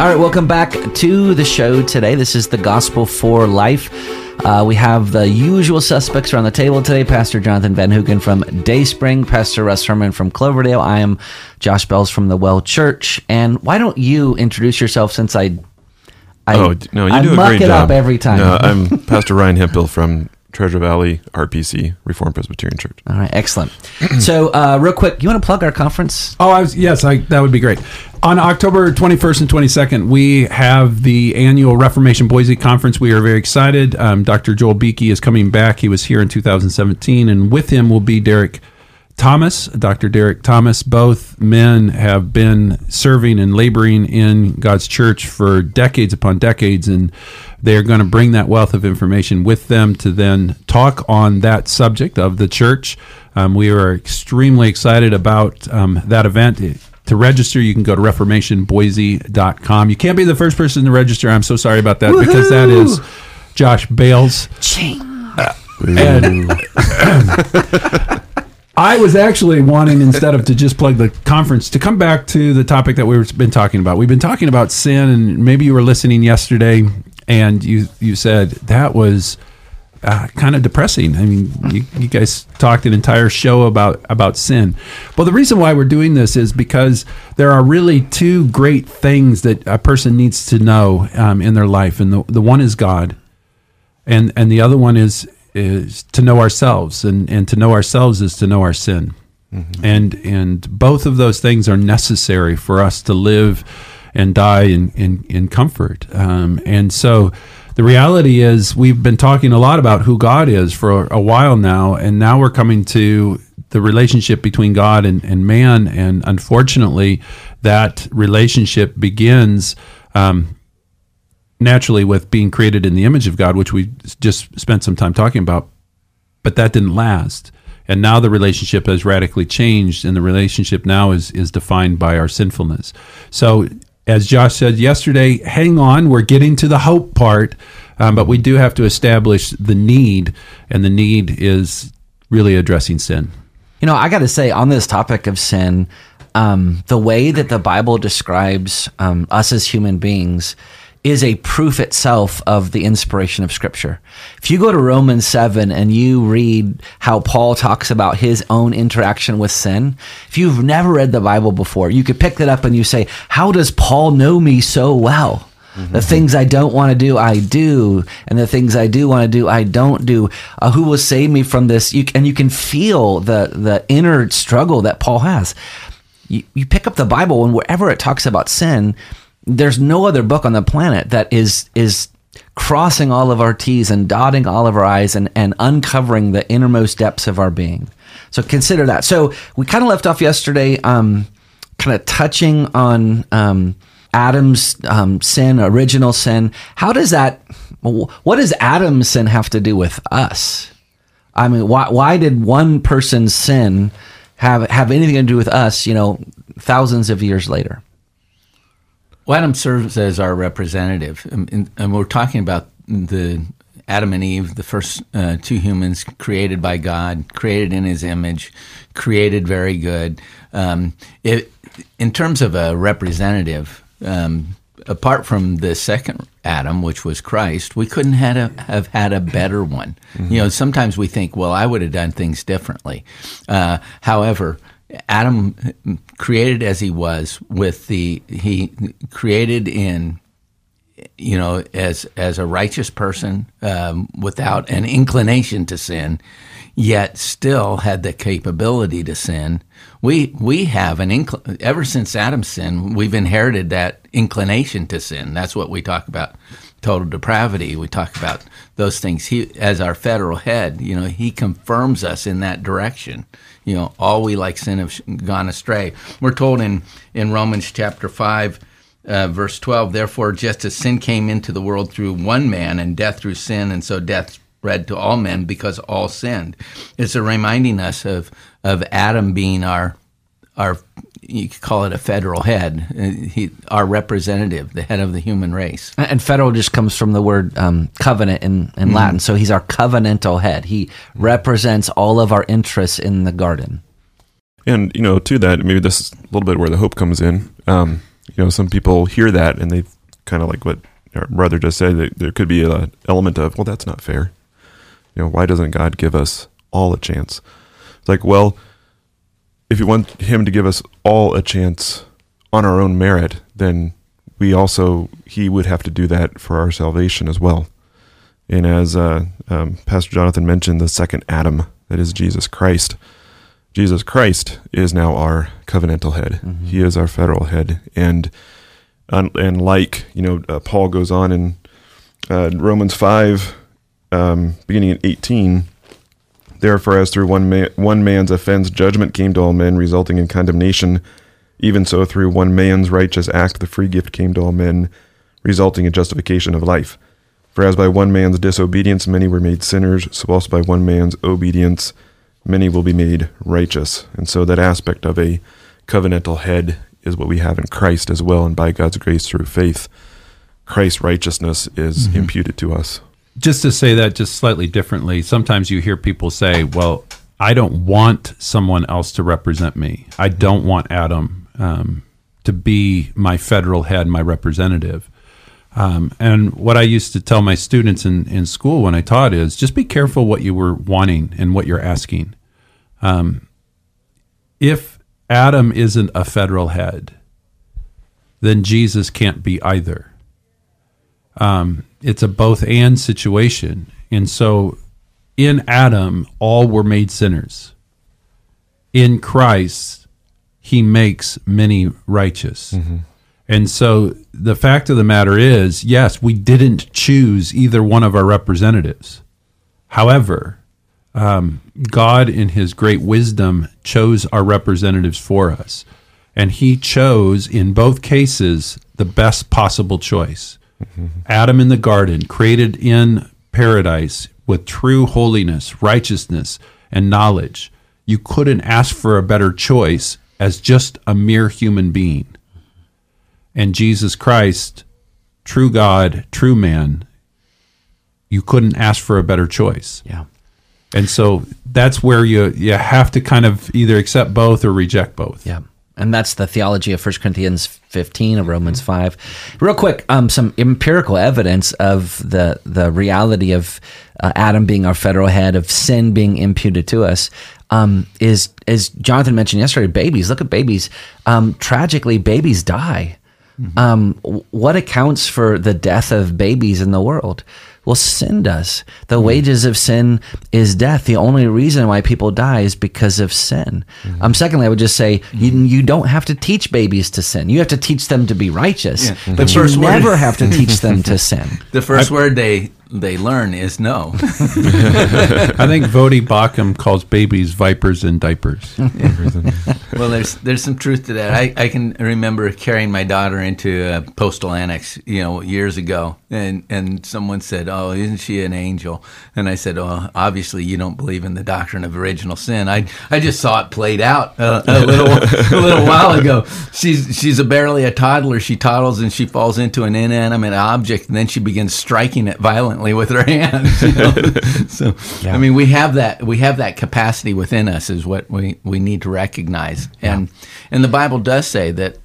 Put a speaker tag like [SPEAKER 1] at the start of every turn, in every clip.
[SPEAKER 1] All right, welcome back to the show today. This is the Gospel for Life. Uh, we have the usual suspects around the table today Pastor Jonathan Van Hoogen from Dayspring, Pastor Russ Herman from Cloverdale. I am Josh Bales from the Well Church. And why don't you introduce yourself since I. I
[SPEAKER 2] oh no, you
[SPEAKER 1] I
[SPEAKER 2] do a great
[SPEAKER 1] it
[SPEAKER 2] job
[SPEAKER 1] up every time.
[SPEAKER 2] No, I'm Pastor Ryan Hemphill from Treasure Valley RPC Reformed Presbyterian Church.
[SPEAKER 1] All right, excellent. so, uh, real quick, you want to plug our conference?
[SPEAKER 3] Oh, I was yes, I, that would be great. On October 21st and 22nd, we have the annual Reformation Boise Conference. We are very excited. Um, Dr. Joel Beeke is coming back. He was here in 2017, and with him will be Derek Thomas, Dr. Derek Thomas. Both men have been serving and laboring in God's church for decades upon decades, and they're going to bring that wealth of information with them to then talk on that subject of the church. Um, we are extremely excited about um, that event. To register, you can go to reformationboise.com. You can't be the first person to register. I'm so sorry about that because that is Josh Bales.
[SPEAKER 1] Ching.
[SPEAKER 3] And I was actually wanting, instead of to just plug the conference, to come back to the topic that we've been talking about. We've been talking about sin, and maybe you were listening yesterday, and you you said that was uh, kind of depressing. I mean, you, you guys talked an entire show about about sin. Well, the reason why we're doing this is because there are really two great things that a person needs to know um, in their life, and the the one is God, and and the other one is is to know ourselves and and to know ourselves is to know our sin. And and both of those things are necessary for us to live and die in in, in comfort. Um, and so the reality is we've been talking a lot about who God is for a while now and now we're coming to the relationship between God and, and man and unfortunately that relationship begins um, naturally with being created in the image of God, which we just spent some time talking about, but that didn't last. And now the relationship has radically changed, and the relationship now is is defined by our sinfulness. So, as Josh said yesterday, hang on, we're getting to the hope part, um, but we do have to establish the need, and the need is really addressing sin.
[SPEAKER 1] You know, I got to say, on this topic of sin, um, the way that the Bible describes um, us as human beings is a proof itself of the inspiration of Scripture. If you go to Romans 7 and you read how Paul talks about his own interaction with sin, if you've never read the Bible before, you could pick that up and you say, How does Paul know me so well? The things I don't want to do, I do, and the things I do want to do, I don't do. Uh, who will save me from this? You, and you can feel the the inner struggle that Paul has. You, you pick up the Bible, and wherever it talks about sin, there's no other book on the planet that is is crossing all of our T's and dotting all of our I's and, and uncovering the innermost depths of our being. So consider that. So we kind of left off yesterday, um, kind of touching on um, Adam's um, sin, original sin. How does that? What does Adam's sin have to do with us? I mean, why why did one person's sin have have anything to do with us? You know, thousands of years later.
[SPEAKER 4] Well, Adam serves as our representative, and, and- and we're talking about the Adam and Eve, the first uh, two humans created by God, created in His image, created very good. Um, it, in terms of a representative, um, apart from the second Adam, which was Christ, we couldn't had a, have had a better one. You know, sometimes we think, well, I would have done things differently. Uh, however, Adam created as he was with the he created in you know as as a righteous person um, without an inclination to sin yet still had the capability to sin we we have an incl- ever since Adam's sin we've inherited that inclination to sin. That's what we talk about total depravity. We talk about those things. He as our federal head you know he confirms us in that direction. You know all we like sin have gone astray. We're told in in Romans chapter 5 uh, verse 12 therefore just as sin came into the world through one man and death through sin and so death spread to all men because all sinned it's a reminding us of of adam being our our you could call it a federal head uh, he, our representative the head of the human race
[SPEAKER 1] And federal just comes from the word um, covenant in, in Latin. So he's our covenantal head. He represents all of our interests in the garden.
[SPEAKER 2] And you know, to that, maybe this is a little bit where the hope comes in. Um, you know, some people hear that and they kind of like what our brother just said. That there could be an element of, well, that's not fair. You know, why doesn't God give us all a chance? It's like, well, if you want Him to give us all a chance on our own merit, then we also He would have to do that for our salvation as well. And as uh, um, Pastor Jonathan mentioned, the second Adam, that is Jesus Christ. Jesus Christ is now our covenantal head.
[SPEAKER 1] Mm-hmm.
[SPEAKER 2] He is our federal head, and and, like you know, uh, Paul goes on in uh, Romans five, um, beginning at eighteen. Therefore, as through one man, one man's offense, judgment came to all men, resulting in condemnation. Even so, through one man's righteous act, the free gift came to all men, resulting in justification of life. For as by one man's disobedience many were made sinners, so also by one man's obedience many will be made righteous. And so that aspect of a covenantal head is what we have in Christ as well, and by God's grace through faith, Christ's righteousness is imputed to us.
[SPEAKER 3] just to say that just slightly differently, sometimes you hear people say, "Well, I don't want someone else to represent me. I don't want Adam um, to be my federal head, my representative." Um, and what I used to tell my students in, in school when I taught is just be careful what you were wanting and what you're asking. Um, if Adam isn't a federal head, then Jesus can't be either it's a both and situation. And so in Adam, all were made sinners. In Christ, he makes many righteous. And so the fact of the matter is, yes, we didn't choose either one of our representatives. However, um, God, in his great wisdom, chose our representatives for us. And he chose, in both cases, the best possible choice. Adam in the garden, created in paradise with true holiness, righteousness, and knowledge. You couldn't ask for a better choice as just a mere human being. And Jesus Christ, true God, true man, you couldn't ask for a better choice.
[SPEAKER 1] Yeah.
[SPEAKER 3] And so that's where you you have to kind of either accept both or reject both.
[SPEAKER 1] Yeah. And that's the theology of 1 Corinthians 15 of Romans 5. Real quick, um, some empirical evidence of the, the reality of uh, Adam being our federal head, of sin being imputed to us, um, is, as Jonathan mentioned yesterday, babies. Look at babies. Um, tragically, babies die. Um, what accounts for the death of babies in the world? Well, sin does. The wages of sin is death. The only reason why people die is because of sin. Um, secondly, I would just say you, you don't have to teach babies to sin. You have to teach them to be righteous,
[SPEAKER 4] Yeah.
[SPEAKER 1] but
[SPEAKER 4] The
[SPEAKER 1] you
[SPEAKER 4] first word-
[SPEAKER 1] never have to teach them to sin.
[SPEAKER 4] The first word they they learn is no.
[SPEAKER 3] I think Voddie Baucham calls babies vipers in diapers.
[SPEAKER 4] well, there's there's some truth to that. I, I can remember carrying my daughter into a postal annex, you know, years ago, and and someone said, "Oh, isn't she an angel?" And I said, "Oh, obviously you don't believe in the doctrine of original sin." I I just saw it played out uh, a little a little while ago. She's she's a barely a toddler. She toddles and she falls into an inanimate object, and then she begins striking it violently with her hands. you know? so I mean, we have that we have that capacity within us is what we, we need to recognize, and and the Bible does say that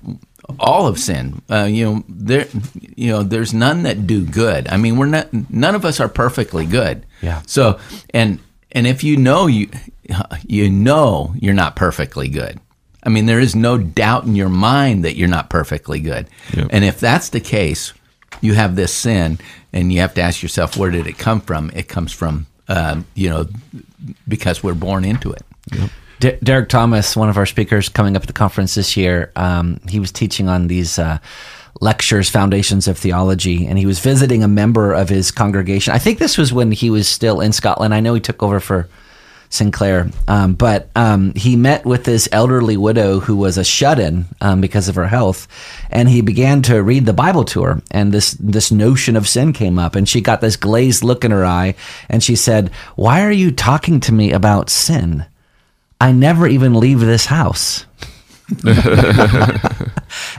[SPEAKER 4] all of sin. Uh, you know, there you know, there's none that do good. I mean, we're not none of us are perfectly good.
[SPEAKER 1] Yeah.
[SPEAKER 4] So and and if you know you you know you're not perfectly good. I mean, there is no doubt in your mind that you're not perfectly good.
[SPEAKER 2] Yep.
[SPEAKER 4] And if that's the case, you have this sin, and you have to ask yourself, where did it come from? It comes from, um, you know, because we're born into it.
[SPEAKER 1] D- Derek Thomas, one of our speakers coming up at the conference this year, um, he was teaching on these uh, lectures, Foundations of Theology, and he was visiting a member of his congregation. I think this was when he was still in Scotland. I know he took over for Sinclair, um, but um, he met with this elderly widow who was a shut-in um, because of her health, and he began to read the Bible to her. And this this notion of sin came up, and she got this glazed look in her eye, and she said, "Why are you talking to me about sin?" I never even leave this house.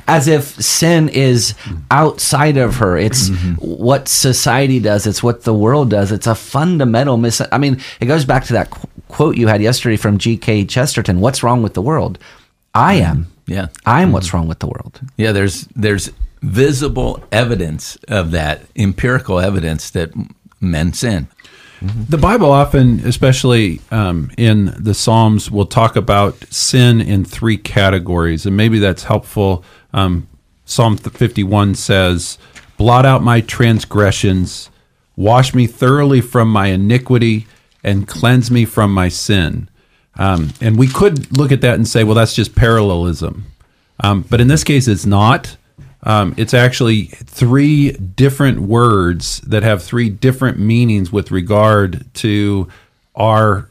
[SPEAKER 1] As if sin is outside of her. It's mm-hmm. what society does. It's what the world does. It's a fundamental mis. I mean, it goes back to that qu- quote you had yesterday from G.K. Chesterton. What's wrong with the world? I am.
[SPEAKER 4] Yeah.
[SPEAKER 1] I'm mm-hmm. what's wrong with the world.
[SPEAKER 4] Yeah, there's there's visible evidence of that, empirical evidence that men sin.
[SPEAKER 3] The Bible often, especially um, in the Psalms, will talk about sin in three categories, and maybe that's helpful. Um, Psalm 51 says, Blot out my transgressions, wash me thoroughly from my iniquity, and cleanse me from my sin. Um, and we could look at that and say, well, that's just parallelism. Um, but in this case, it's not. Um, it's actually three different words that have three different meanings with regard to our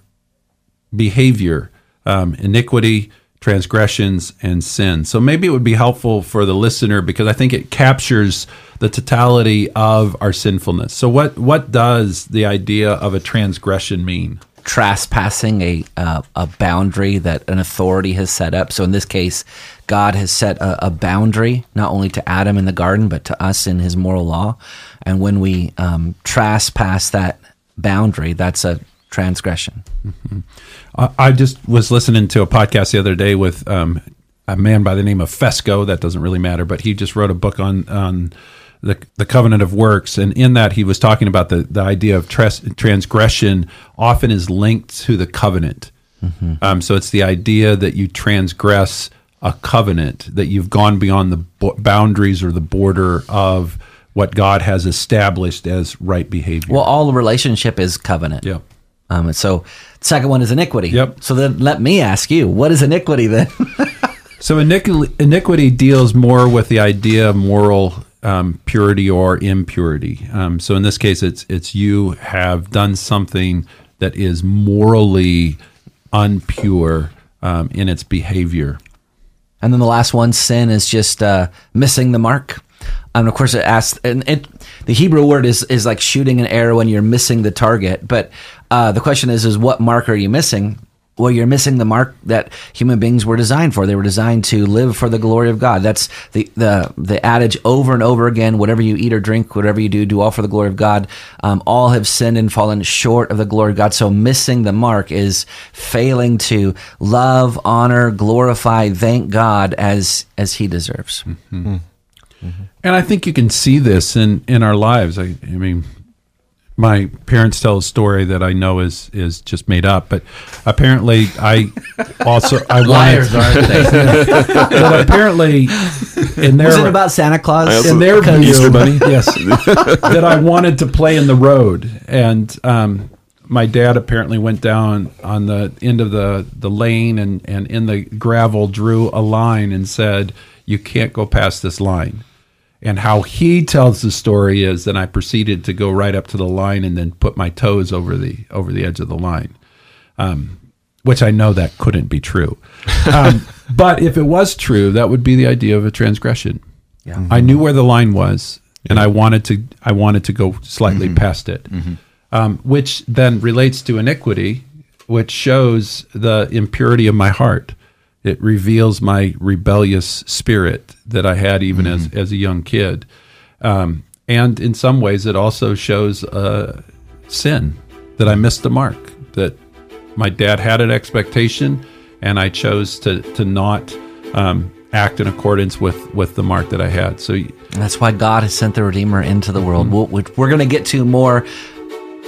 [SPEAKER 3] behavior um, iniquity, transgressions, and sin. So maybe it would be helpful for the listener because I think it captures the totality of our sinfulness. So, what, what does the idea of a transgression mean?
[SPEAKER 1] Trespassing a uh, a boundary that an authority has set up. So in this case, God has set a, a, boundary not only to Adam in the garden but to us in His moral law. And when we um, trespass that boundary, that's a transgression.
[SPEAKER 3] Mm-hmm. I just was listening to a podcast the other day with um, a man by the name of Fesko. That doesn't really matter, but he just wrote a book on on the, the covenant of works. And in that, he was talking about the, the idea of transgression often is linked to the covenant. Mm-hmm. Um, so it's the idea that you transgress a covenant, that you've gone beyond the bo- boundaries or the border of what God has established as right behavior.
[SPEAKER 1] Well, all relationship is covenant.
[SPEAKER 3] Yeah.
[SPEAKER 1] Um, and so, second one is iniquity.
[SPEAKER 3] Yep.
[SPEAKER 1] So then, let me ask you, what is iniquity then?
[SPEAKER 3] so iniquity, iniquity deals more with the idea of moral um, purity or impurity. Um, so in this case, it's it's you have done something that is morally unpure um, in its behavior.
[SPEAKER 1] And then the last one, sin, is just uh, missing the mark. And of course, it asks, and it, the Hebrew word is is like shooting an arrow when you're missing the target. But uh, the question is, is what mark are you missing? Well, you're missing the mark that human beings were designed for. They were designed to live for the glory of God. That's the the the adage over and over again. Whatever you eat or drink, whatever you do, do all for the glory of God. Um, all have sinned and fallen short of the glory of God. So missing the mark is failing to love, honor, glorify, thank God as as He deserves. Mm-hmm.
[SPEAKER 3] Mm-hmm. And I think you can see this in in our lives. I, I mean my parents tell a story that I know is is just made up, but apparently I also I
[SPEAKER 4] liars wanted, aren't they?
[SPEAKER 3] but apparently in their
[SPEAKER 1] was it about Santa Claus
[SPEAKER 3] also, in their view, Easter Bunny? Yes, that I wanted to play in the road, and um, my dad apparently went down on the end of the the lane and and in the gravel drew a line and said, "You can't go past this line." And how he tells the story is that I proceeded to go right up to the line and then put my toes over the over the edge of the line, um, which I know that couldn't be true. Um, but if it was true, that would be the idea of a transgression. Yeah. Mm-hmm. I knew where the line was, and I wanted to I wanted to go slightly mm-hmm. past it, mm-hmm. um, which then relates to iniquity, which shows the impurity of my heart it reveals my rebellious spirit that I had even mm-hmm. as, as a young kid. Um, and in some ways, it also shows uh, sin that I missed the mark, that my dad had an expectation, and I chose to, to not um, act in accordance with, with the mark that I had. So
[SPEAKER 1] that's why God has sent the Redeemer into the world. Mm-hmm. we we're going to get to more.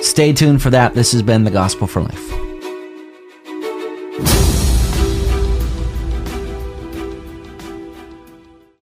[SPEAKER 1] Stay tuned for that. This has been the Gospel for Life.